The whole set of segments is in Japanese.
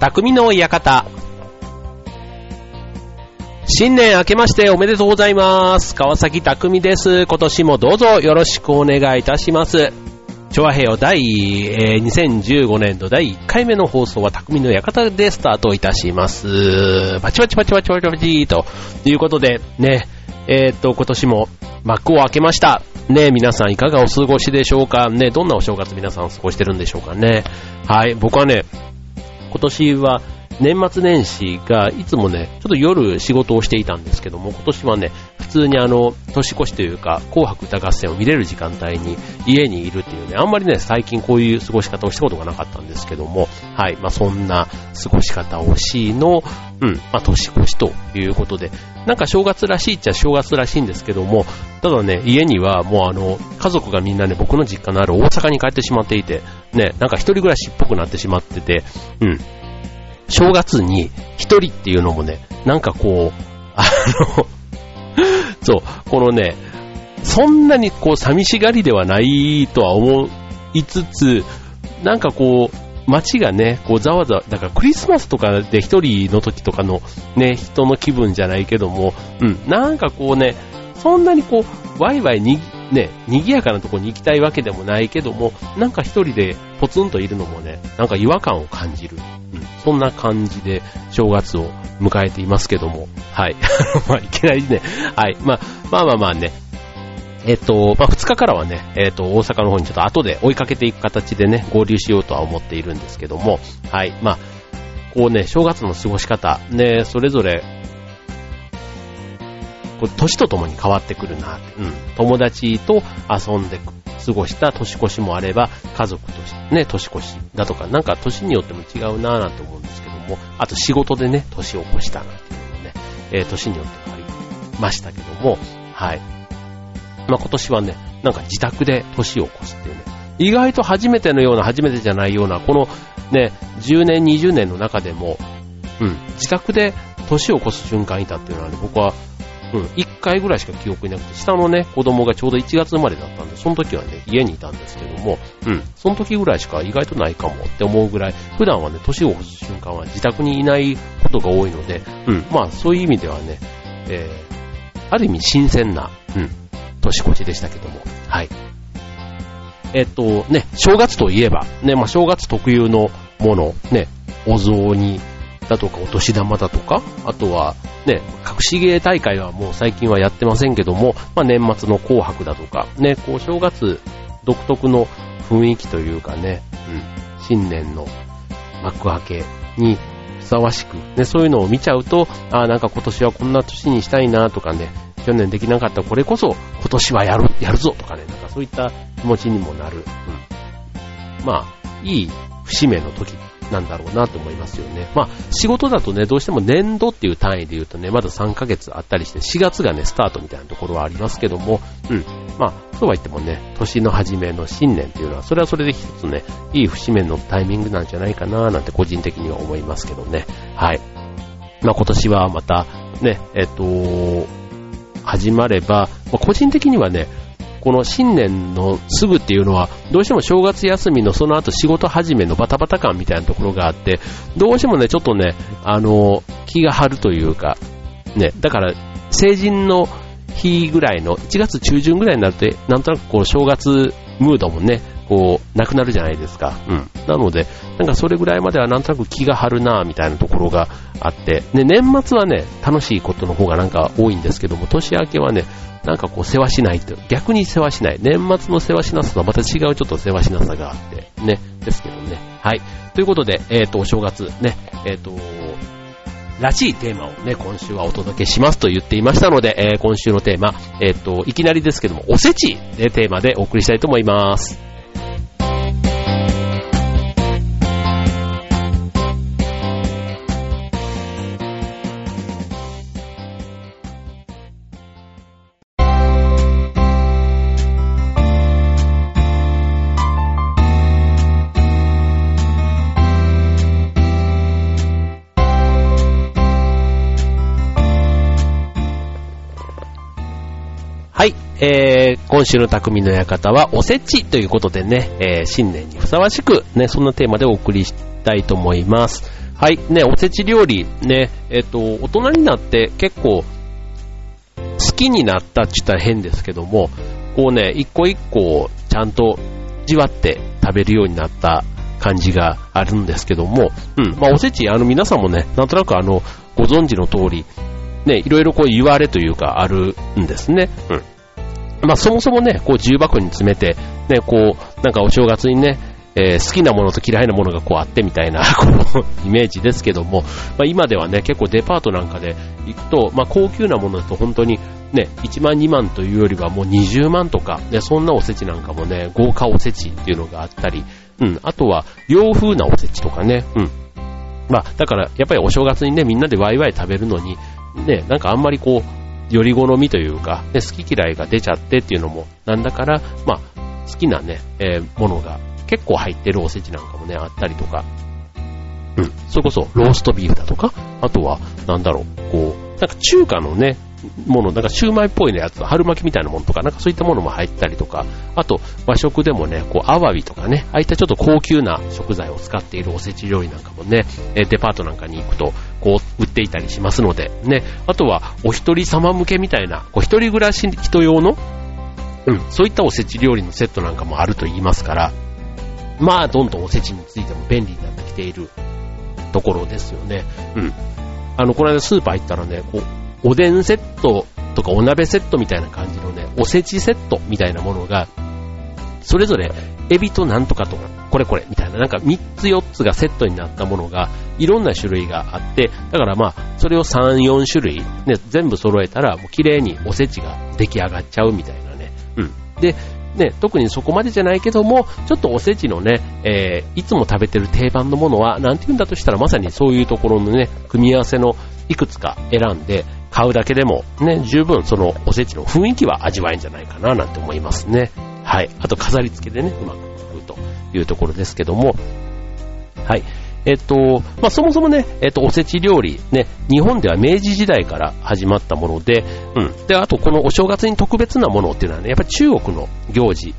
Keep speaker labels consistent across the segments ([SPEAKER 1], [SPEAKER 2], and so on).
[SPEAKER 1] 匠の館。新年明けましておめでとうございます。川崎匠です。今年もどうぞよろしくお願いいたします。昭和平和第、えー2015年度第1回目の放送は匠の館でスタートいたします。パチパチパチパチパチパチということでね、えーっと、今年も幕を開けました。ね、皆さんいかがお過ごしでしょうかね、どんなお正月皆さん過ごしてるんでしょうかね。はい、僕はね、今年は年末年始がいつもね、ちょっと夜仕事をしていたんですけども、今年はね、普通にあの、年越しというか、紅白歌合戦を見れる時間帯に家にいるっていうね、あんまりね、最近こういう過ごし方をしたことがなかったんですけども、はい、まあそんな過ごし方をしの、うん、まあ年越しということで、なんか正月らしいっちゃ正月らしいんですけども、ただね、家にはもうあの、家族がみんなね、僕の実家のある大阪に帰ってしまっていて、ね、なんか一人暮らしっぽくなってしまってて、うん、正月に一人っていうのもね、なんかこう、あの、そう、このね、そんなにこう寂しがりではないとは思いつつ、なんかこう、街がね、こうざわざわ、だからクリスマスとかで一人の時とかのね、人の気分じゃないけども、うん、なんかこうね、そんなにこう、ワイワイに、ね、賑やかなとこに行きたいわけでもないけども、なんか一人でポツンといるのもね、なんか違和感を感じる。うん、そんな感じで正月を迎えていますけども、はい。まあ、いきなりね、はい。まあ、まあまあまあね、えっと、まあ、2日からはね、えっと、大阪の方にちょっと後で追いかけていく形でね、合流しようとは思っているんですけども、はい。まあ、こうね、正月の過ごし方、ね、それぞれ、こう年とともに変わってくるな、うん。友達と遊んで過ごした年越しもあれば、家族としてね、年越しだとか、なんか年によっても違うなぁなんて思うんですけども、あと仕事でね、年を越したなんていうのもね、えー年によって変わりましたけども、はい。まあ、今年はね、なんか自宅で年を越すっていうね、意外と初めてのような初めてじゃないような、このね、10年、20年の中でも、うん、自宅で年を越す瞬間いたっていうのはね、僕は、うん、1回ぐらいしか記憶になくて、下のね、子供がちょうど1月生まれだったんで、その時はね、家にいたんですけども、うん、その時ぐらいしか意外とないかもって思うぐらい、普段はね、年を越す瞬間は自宅にいないことが多いので、うん、まあそういう意味ではね、えー、ある意味新鮮な、うん、年越しでしたけども、はい。えっとね、正月といえば、ね、まあ正月特有のもの、ね、お雑煮だとかお年玉だとか、あとはね、隠し芸大会はもう最近はやってませんけども、まあ年末の紅白だとか、ね、こう正月独特の雰囲気というかね、うん、新年の幕開けにふさわしく、ね、そういうのを見ちゃうと、ああ、なんか今年はこんな年にしたいなとかね、去年できなかったこれこそ今年はやる、やるぞとかね、なんかそういった気持ちにもなる。うん、まあ、いい節目の時なんだろうなと思いますよね。まあ、仕事だとね、どうしても年度っていう単位で言うとね、まだ3ヶ月あったりして、4月がね、スタートみたいなところはありますけども、うん。まあ、そうは言ってもね、年の初めの新年っていうのは、それはそれで一つね、いい節目のタイミングなんじゃないかななんて個人的には思いますけどね。はい。まあ、今年はまた、ね、えっと、始まれば、まあ個人的にはね、この新年のすぐっていうのは、どうしても正月休みのその後仕事始めのバタバタ感みたいなところがあって、どうしてもね、ちょっとね、あの、気が張るというか、ね、だから、成人の日ぐらいの、1月中旬ぐらいになると、なんとなくこう、正月ムードもね、こう、なくなるじゃないですか。うん。なので、なんかそれぐらいまではなんとなく気が張るなみたいなところがあって、で、年末はね、楽しいことの方がなんか多いんですけども、年明けはね、なんかこう世話しないと、逆に世話しない。年末の世話しなさとはまた違うちょっと世話しなさがあって、ね、ですけどね。はい。ということで、えっ、と、お正月、ね、えっ、と、らしいテーマをね、今週はお届けしますと言っていましたので、えー今週のテーマ、えっ、と、いきなりですけども、おせちでテーマでお送りしたいと思います。えー、今週の匠の館はおせちということでね、えー新年にふさわしくね、そんなテーマでお送りしたいと思います。はい、ね、おせち料理、ね、えっ、と、大人になって結構、好きになったって言ったら変ですけども、こうね、一個一個ちゃんとじわって食べるようになった感じがあるんですけども、うん、まあおせち、あの皆さんもね、なんとなくあの、ご存知の通り、ね、いろいろこう言われというかあるんですね。うん。まあそもそもね、こう重箱に詰めて、ね、こう、なんかお正月にね、えー、好きなものと嫌いなものがこうあってみたいな、このイメージですけども、まあ、今ではね、結構デパートなんかで行くと、まあ、高級なものだと本当にね、1万2万というよりはもう20万とか、ね、そんなおせちなんかもね、豪華おせちっていうのがあったり、うん、あとは洋風なおせちとかね、うん。まあ、だからやっぱりお正月にね、みんなでワイワイ食べるのに、ね、なんかあんまりこう、より好みというか、ね、好き嫌いが出ちゃってっていうのもなんだから、まあ、好きなね、えー、ものが結構入ってるおせちなんかもね、あったりとか、うん、それこそローストビーフだとか、あとは、なんだろう、こう、なんか中華のね、もの、なんかシューマイっぽいのやつ、春巻きみたいなものとか、なんかそういったものも入ったりとか、あと和食でもね、こう、アワビとかね、ああいったちょっと高級な食材を使っているおせち料理なんかもね、デパートなんかに行くと、こう、売っていたりしますので、ね、あとは、お一人様向けみたいな、こう、一人暮らし人用の、うん、そういったおせち料理のセットなんかもあると言いますから、まあ、どんどんおせちについても便利になってきているところですよね。うん。あの、この間スーパー行ったらね、こう、おでんセットとかお鍋セットみたいな感じのね、おせちセットみたいなものが、それぞれ、エビとなんとかと、これこれみたいな、なんか3つ4つがセットになったものが、いろんな種類があって、だからまあ、それを3、4種類、ね、全部揃えたら、もう綺麗におせちが出来上がっちゃうみたいなね。うん。で、ね、特にそこまでじゃないけども、ちょっとおせちのね、えー、いつも食べてる定番のものは、なんて言うんだとしたら、まさにそういうところのね、組み合わせのいくつか選んで、買うだけでもね、十分そのおせちの雰囲気は味わえんじゃないかななんて思いますね。はい。あと飾り付けでね、うまく作るというところですけども、はい。えっと、まあ、そもそもね、えっと、おせち料理、ね、日本では明治時代から始まったもので、うん。で、あとこのお正月に特別なものっていうのはね、やっぱり中国の行事、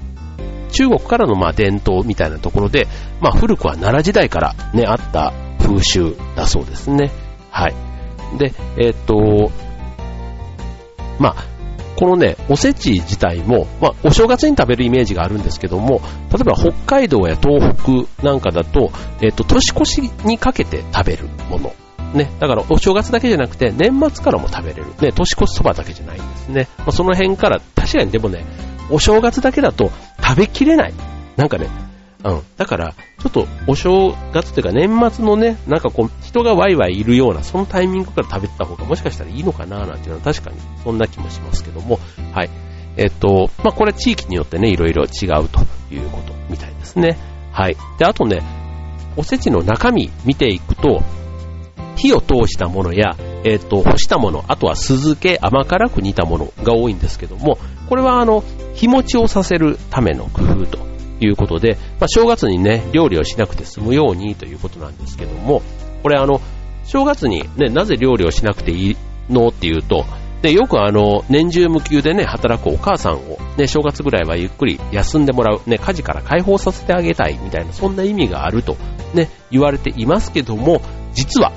[SPEAKER 1] 中国からのま伝統みたいなところで、まあ、古くは奈良時代からね、あった風習だそうですね。はい。で、えっ、と、まあ、このね、おせち自体も、まあ、お正月に食べるイメージがあるんですけども、例えば北海道や東北なんかだと、えっ、と、年越しにかけて食べるもの。ね、だからお正月だけじゃなくて年末からも食べれる。ね、年越しそばだけじゃないんですね。まあ、その辺から、確かにでもね、お正月だけだと食べきれない。なんかね、うん。だから、ちょっとお正月というか年末のね、なんかこう、人がワイワイいるような、そのタイミングから食べた方がもしかしたらいいのかななんていうのは確かにそんな気もしますけども、はい。えっと、まあ、これは地域によってね、いろいろ違うということみたいですね。はい。で、あとね、おせちの中身見ていくと、火を通したものや、えっ、と、干したもの、あとは酢漬け、甘辛く煮たものが多いんですけども、これはあの、日持ちをさせるための工夫ということで、まあ、正月にね、料理をしなくて済むようにということなんですけども、これあの、正月にね、なぜ料理をしなくていいのっていうと、で、よくあの、年中無休でね、働くお母さんを、ね、正月ぐらいはゆっくり休んでもらう、ね、家事から解放させてあげたい、みたいな、そんな意味があると、ね、言われていますけども、実は、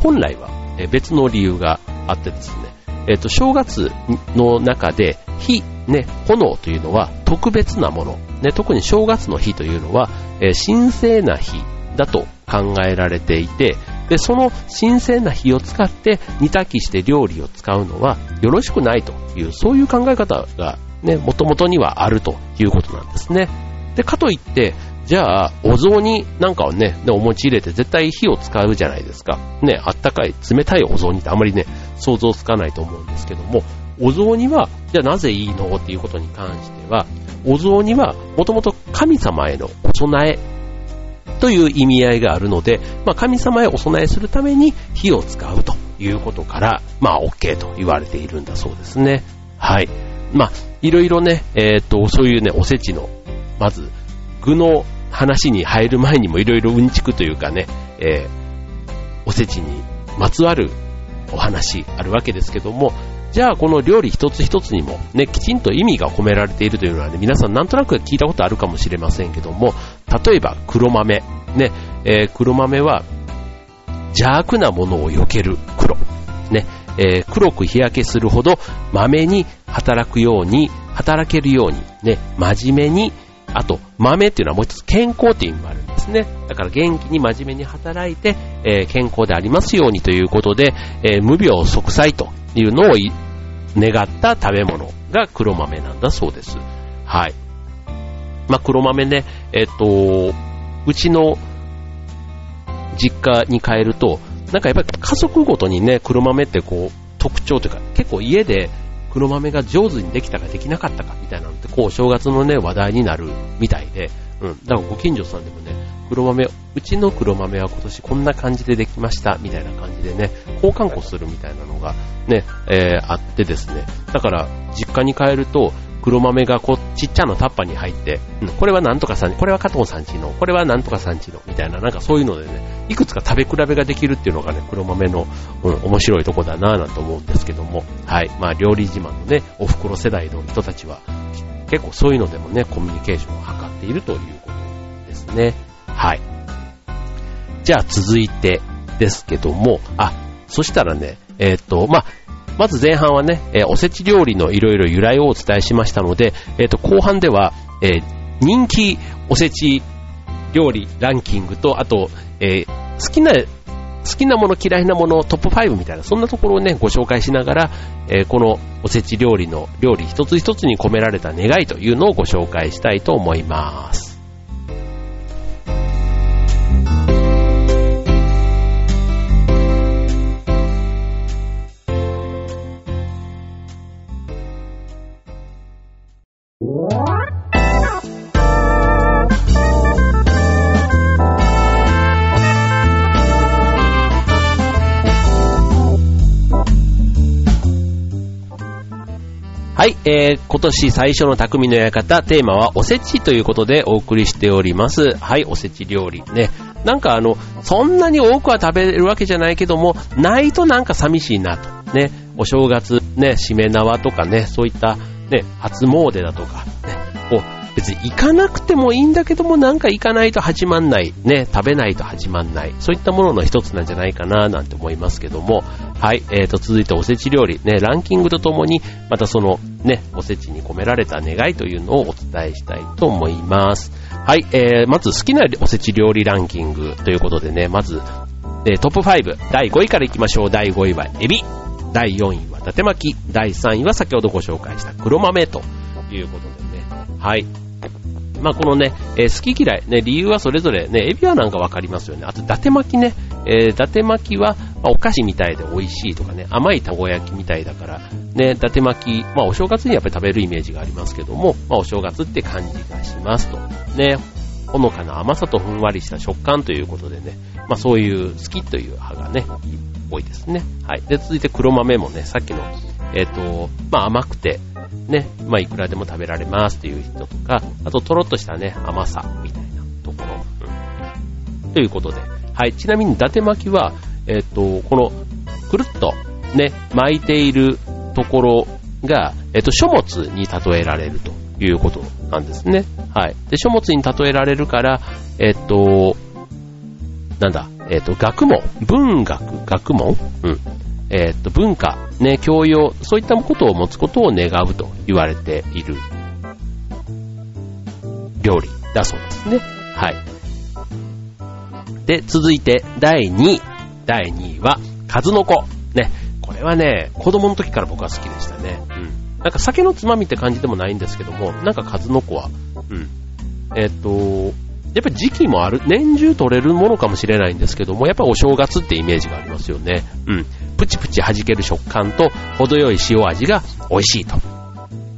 [SPEAKER 1] 本来は別の理由があってですね、えっと、正月の中で、火、ね、炎というのは特別なもの、ね、特に正月の日というのは、えー、神聖な日だと考えられていて、で、その神聖な火を使って煮炊きして料理を使うのはよろしくないという、そういう考え方がね、もともとにはあるということなんですね。で、かといって、じゃあ、お雑煮なんかをね、お餅入れて絶対火を使うじゃないですか。ね、あったかい、冷たいお雑煮ってあまりね、想像つかないと思うんですけども、お雑煮は、じゃあなぜいいの？っていうことに関しては、お雑煮はもともと神様へのお供えという意味合いがあるので、まあ、神様へお供えするために火を使うということから、まあ、OK と言われているんだそうですね。はい。まあ、いろいろね、えっ、と、そういうね、おせちの、まず、具の話に入る前にもいろいろうんちくというかね、えー、おせちにまつわるお話あるわけですけども、じゃあこの料理一つ一つにもね、きちんと意味が込められているというのはね、皆さんなんとなく聞いたことあるかもしれませんけども、例えば黒豆。ね、えー、黒豆は、邪悪なものを避ける黒。ね、えー、黒く日焼けするほど、まめに働くように、働けるように、ね、真面目に、あと、豆っていうのはもう一つ健康っていう意味もあるですね。だから元気に真面目に働いて、えー、健康でありますようにということで、えー、無病息災というのを願った食べ物が黒豆なんだそうです。はい。まあ、黒豆ね、えっ、と、うちの実家に帰ると、なんかやっぱり家族ごとにね、黒豆ってこう、特徴というか、結構家で黒豆が上手にできたかできなかったかみたいなのって、こう、正月のね、話題になるみたいで、うん。だからご近所さんでもね、黒豆、うちの黒豆は今年こんな感じでできました、みたいな感じでね、交換庫するみたいなのがね、えー、あってですね、だから、実家に帰ると、黒豆がこう、ちっちゃなタッパに入って、うん、これはなんとかさん、これは加藤さんちの、これはなんとかさんちの、みたいな、なんかそういうのでね、いくつか食べ比べができるっていうのがね、黒豆の、うん、面白いとこだなぁなんて思うんですけども、はい。まあ、料理自慢のね、お袋世代の人たちは、結構そういうのでもね、コミュニケーションを図っているということですね。はい。じゃあ続いてですけども、あ、そしたらね、えっ、と、まあ、まず前半はね、えー、おせち料理のいろいろ由来をお伝えしましたので、えっ、と、後半では、え、人気おせち料理ランキングと、あと、え好きな、好きなもの嫌いなものトップ5みたいな、そんなところをね、ご紹介しながら、えこのおせち料理の料理一つ一つに込められた願いというのをご紹介したいと思います。い、えー、今年最初の匠の館、テーマはおせちということでお送りしております。はい、おせち料理ね。なんかあの、そんなに多くは食べるわけじゃないけども、ないとなんか寂しいなと。ね、お正月、ね、しめ縄とかね、そういった、ね、初詣だとか、ね、こう、別に行かなくてもいいんだけども、なんか行かないと始まんない、ね、食べないと始まんない、そういったものの一つなんじゃないかな、なんて思いますけども、はい、えーと、続いておせち料理、ね、ランキングとともに、またその、ね、おせちに込められた願いというのをお伝えしたいと思います。はい、えー、まず好きなおせち料理ランキングということでね、まず、えー、トップ5、第5位からいきましょう。第5位はエビ。第4位は伊達巻き。第3位は先ほどご紹介した黒豆ということでね。はい。まあ、このね、えー、好き嫌い、ね、理由はそれぞれ、ね、エビはなんかわかりますよね。あと、伊達巻きね、えー、伊達巻きは、まあ、お菓子みたいで美味しいとかね、甘い卵焼きみたいだから、ね、伊達巻き、まあ、お正月にやっぱり食べるイメージがありますけども、まあ、お正月って感じがしますと。ね、ほのかな甘さとふんわりした食感ということでね、まあ、そういう好きという派がね、多いですね。はい。で、続いて黒豆もね、さっきの、えっ、ー、と、まあ、甘くて、ね、まあ、いくらでも食べられますっていう人とか、あと、とろっとしたね、甘さみたいなところ。うん、ということで、はい。ちなみに、伊達巻きは、えっ、と、この、くるっと、ね、巻いているところが、えっ、と、書物に例えられるということなんですね。はい。で、書物に例えられるから、えっ、と、なんだ、えっ、と、学問、文学、学問？うん。えっ、と、文化、ね、教養、そういったことを持つことを願うと言われている料理だそうですね。はい。で、続いて、第2位。第2位は、数の子。ね。これはね、子供の時から僕は好きでしたね。うん。なんか酒のつまみって感じでもないんですけども、なんか数の子は、うん。えっ、と、やっぱり時期もある、年中取れるものかもしれないんですけども、やっぱお正月ってイメージがありますよね。うん。プチプチ弾ける食感と、程よい塩味が美味しいと。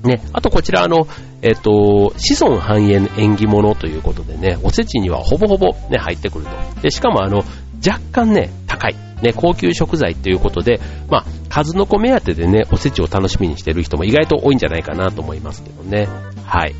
[SPEAKER 1] ね。あとこちらあの、えっ、と、子孫繁栄縁起物ということでね、おせちにはほぼほぼね、入ってくると。で、しかもあの、若干ね、高い。ね、高級食材ということで、まあ、数の子目当てでね、おせちを楽しみにしてる人も意外と多いんじゃないかなと思いますけどね。はい。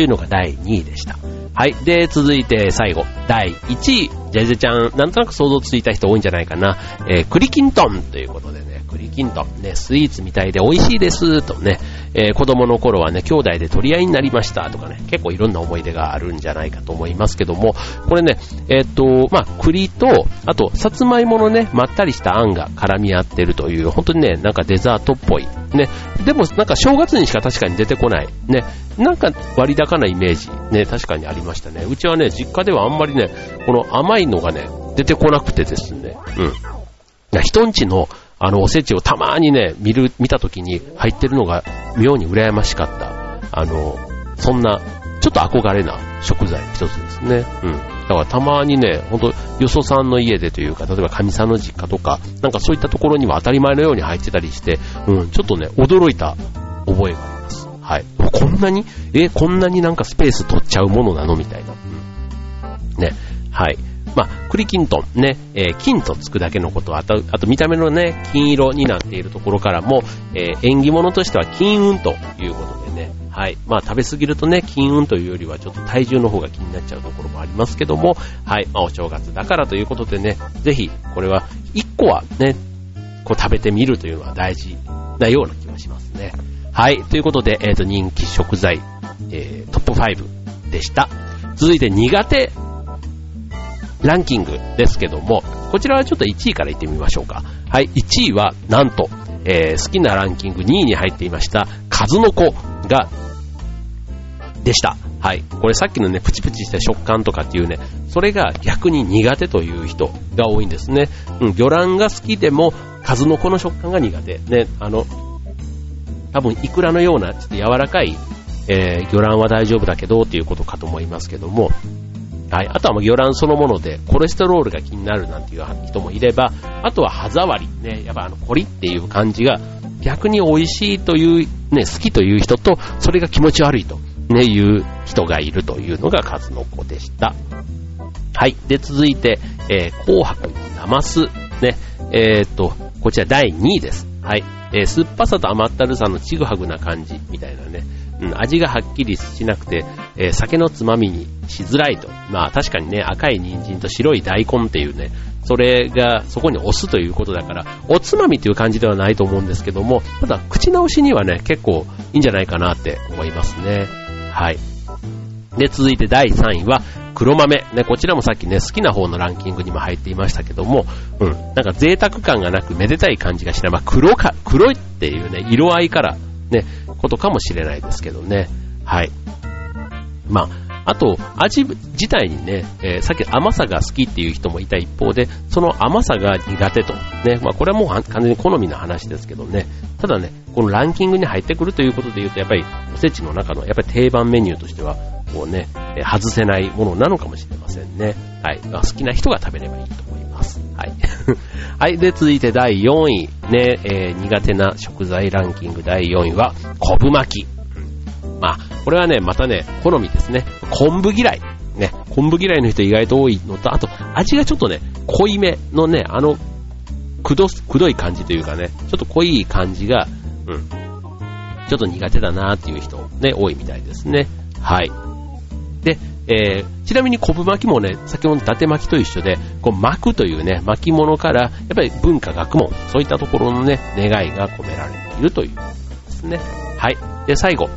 [SPEAKER 1] というのが第2位でした。はい。で、続いて最後、第1位。ジャジャちゃん、なんとなく想像ついた人多いんじゃないかな。えー、栗きんとんということでね、栗きんとん、ね、スイーツみたいで美味しいです、とね、えー、子供の頃はね、兄弟で取り合いになりましたとかね、結構いろんな思い出があるんじゃないかと思いますけども、これね、えー、っと、まあ、栗と、あと、さつまいものね、まったりしたあんが絡み合ってるという、本当にね、なんかデザートっぽい。ね、でもなんか正月にしか確かに出てこない。ね、なんか割高なイメージ、ね、確かにありましたね。うちはね、実家ではあんまりね、この甘いのがね、出てこなくてですね、うん。人んちのあのおせちをたまにね、見る、見た時に入ってるのが妙に羨ましかった。あの、そんな、ちょっと憧れな食材一つですね。うん。だからたまにね、ほんと、よそさんの家でというか、例えば神さんの実家とか、なんかそういったところには当たり前のように入ってたりして、うん、ちょっとね、驚いた覚えがあります。はい。こんなにえ、こんなになんかスペース取っちゃうものなの？みたいな。うん。ね。はい。まあ、栗きんとんね、えー、金とつくだけのこと、あと、あと見た目のね、金色になっているところからも、えー、縁起物としては金運ということでね、はい。まあ、食べ過ぎるとね、金運というよりはちょっと体重の方が気になっちゃうところもありますけども、はい。まあ、お正月だからということでね、ぜひ、これは、一個はね、こう食べてみるというのは大事なような気がしますね。はい。ということで、えっ、ー、と、人気食材、えー、トップ5でした。続いて苦手ランキングですけども、こちらはちょっと1位からいってみましょうか。はい、1位はなんと、えー、好きなランキング2位に入っていました、数の子が、でした。はい。これさっきのね、プチプチした食感とかっていうね、それが逆に苦手という人が多いんですね。うん、魚卵が好きでも、数の子の食感が苦手。ね、あの、多分イクラのようなちょっと柔らかい、えー、魚卵は大丈夫だけどっていうことかと思いますけども、はい。あとはもう魚卵そのものでコレステロールが気になるなんていう人もいれば、あとは歯触り。ね。やっぱあのコリっていう感じが逆に美味しいという、ね、好きという人と、それが気持ち悪いと、ね、いう人がいるというのが数の子でした。はい。で、続いて、えー、紅白なます。ね。えー、っと、こちら第2位です。はい。えー、酸っぱさと甘ったるさのちぐはぐな感じみたいなね。ん、味がはっきりしなくて、えー、酒のつまみにしづらいと。まあ確かにね、赤い人参と白い大根っていうね、それがそこに押すということだから、おつまみっていう感じではないと思うんですけども、ただ口直しにはね、結構いいんじゃないかなって思いますね。はい。で、続いて第3位は、黒豆。ね、こちらもさっきね、好きな方のランキングにも入っていましたけども、うん、なんか贅沢感がなくめでたい感じがしない。まあ黒か、黒いっていうね、色合いからね、ことかもしれないですけどね。はい。まあ、あと、味自体にね、えー、さっき甘さが好きっていう人もいた一方で、その甘さが苦手と。ね、まあこれはもう完全に好みの話ですけどね。ただね、このランキングに入ってくるということで言うと、やっぱりおせちの中のやっぱり定番メニューとしては、こうね、外せないものなのかもしれませんね。はい。好きな人が食べればいいと思います。はい。はい。で、続いて第4位。ね、えー、苦手な食材ランキング第4位は、昆布巻き。まあ、これはね、またね、好みですね。昆布嫌い。ね、昆布嫌いの人意外と多いのと、あと、味がちょっとね、濃いめのね、あの、くど、くどい感じというかね、ちょっと濃い感じが、うん、ちょっと苦手だなっていう人、ね、多いみたいですね。はい。で、えー、ちなみに昆布巻きもね、先ほどの伊達巻きと一緒で、こう巻くというね、巻物から、やっぱり文化、学問、そういったところのね、願いが込められているというですね。はい。で、最後、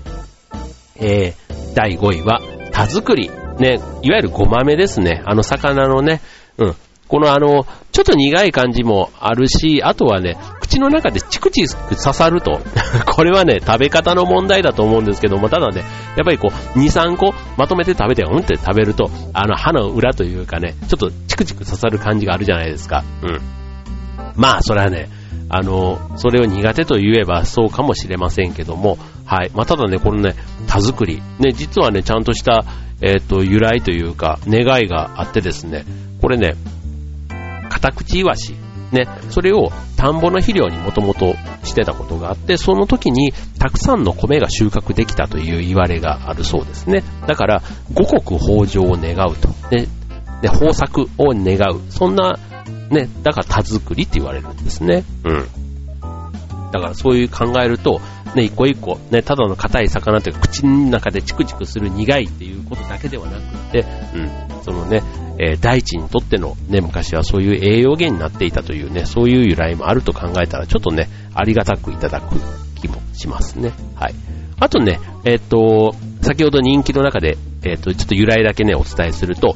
[SPEAKER 1] えー、第5位は、田作り。ね、いわゆるごまめですね。あの魚のね、うん。このあの、ちょっと苦い感じもあるし、あとはね、口の中でチクチク刺さると、これはね、食べ方の問題だと思うんですけども、ただね、やっぱりこう、2、3個まとめて食べて、うんって食べると、あの、歯の裏というかね、ちょっとチクチク刺さる感じがあるじゃないですか。うん。まあ、それはね、あの、それを苦手と言えばそうかもしれませんけども、はい。まあ、ただね、このね、田作り。ね、実はね、ちゃんとした、えっ、ー、と、由来というか、願いがあってですね、これね、タクチイワシ。ね、それを田んぼの肥料にもともとしてたことがあって、その時にたくさんの米が収穫できたという言われがあるそうですね。だから、五穀豊穣を願うと。ね、で、豊作を願う。そんなね、だから田作りって言われるんですね。うん。だからそういう考えると、ね、一個一個、ね、ただの硬い魚というか、口の中でチクチクする苦いっていうことだけではなくて、うん、そのね、えー、大地にとってのね、昔はそういう栄養源になっていたというね、そういう由来もあると考えたら、ちょっとね、ありがたくいただく気もしますね。はい。あとね、えっ、と、先ほど人気の中で、えっ、と、ちょっと由来だけね、お伝えすると、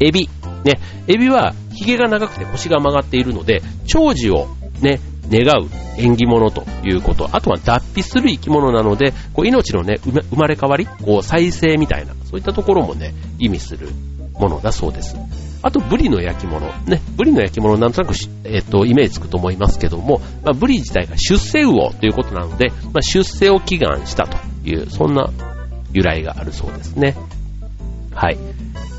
[SPEAKER 1] エビ。ね、エビは髭が長くて腰が曲がっているので、長寿をね、願う縁起物ということ。あとは脱皮する生き物なので、こう命のね、生まれ変わり、こう再生みたいな、そういったところもね、意味するものだそうです。あと、ブリの焼き物。ね、ブリの焼き物なんとなく、えっ、と、イメージつくと思いますけども、まあ、ブリ自体が出世魚ということなので、まあ、出世を祈願したという、そんな由来があるそうですね。はい。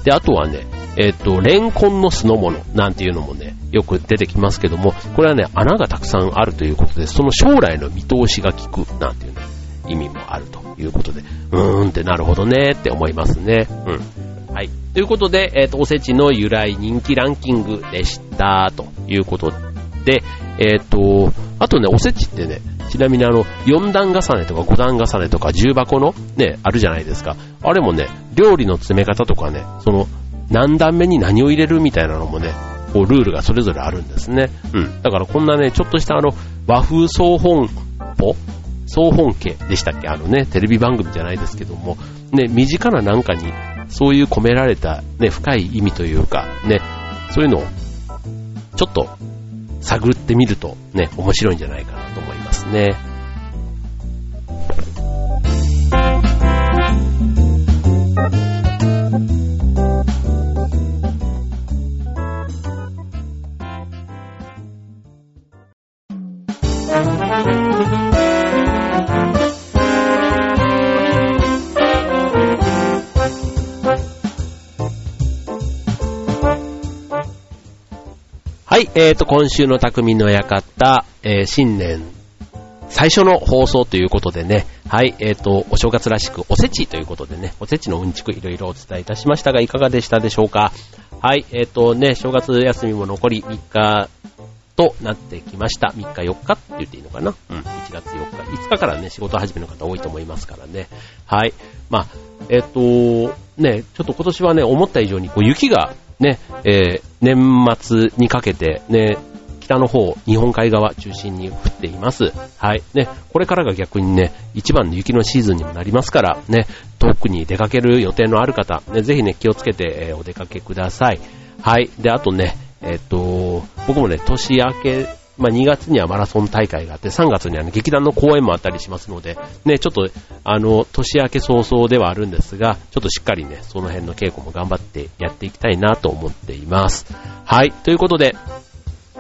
[SPEAKER 1] で、あとはね、えっ、と、レンコンの酢の物なんていうのもね、よく出てきますけども、これはね、穴がたくさんあるということで、その将来の見通しが効くなんていうね、意味もあるということで、うーんってなるほどねって思いますね。うん。ということで、えっ、ー、と、おせちの由来人気ランキングでした、ということで、えっ、ー、と、あとね、おせちってね、ちなみにあの、4段重ねとか5段重ねとか重箱のね、あるじゃないですか。あれもね、料理の詰め方とかね、その、何段目に何を入れるみたいなのもね、こうルールがそれぞれあるんですね。うん。だからこんなね、ちょっとしたあの、和風総本舗？総本家でしたっけ？あのね、テレビ番組じゃないですけども、ね、身近ななんかに、そういう込められたね、深い意味というか、ね、そういうのを、ちょっと、探ってみるとね、面白いんじゃないかなと思いますね。はい、えーと、今週の匠の館、えー、新年最初の放送ということでね、はい、えーと、お正月らしくおせちということでね、おせちのうんちくいろいろお伝えいたしましたが、いかがでしたでしょうかはい、えーとね、正月休みも残り3日となってきました。3日4日って言っていいのかなうん、1月4日。5日からね、仕事始めの方多いと思いますからね。はい。まあ、えっ、と、ね、ちょっと今年はね、思った以上にこう雪がね、えー、年末にかけてね、北の方、日本海側中心に降っています。はい。ね、これからが逆にね、一番の雪のシーズンにもなりますから、ね、遠くに出かける予定のある方、ね、ぜひね、気をつけて、えー、お出かけください。はい。で、あとね、えっ、と、僕もね、年明けまあ、2月にはマラソン大会があって、3月には、ね、劇団の公演もあったりしますので、ね、ちょっと、あの、年明け早々ではあるんですが、ちょっとしっかりね、その辺の稽古も頑張ってやっていきたいなと思っています。はい、ということで、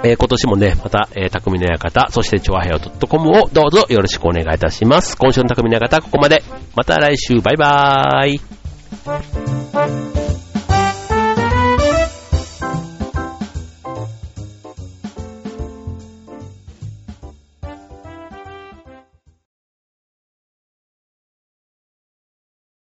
[SPEAKER 1] えー、今年もね、また、えー、匠の館、そして、超和平洋 .com をどうぞよろしくお願いいたします。今週の匠の館、ここまで。また来週、バイバーイ。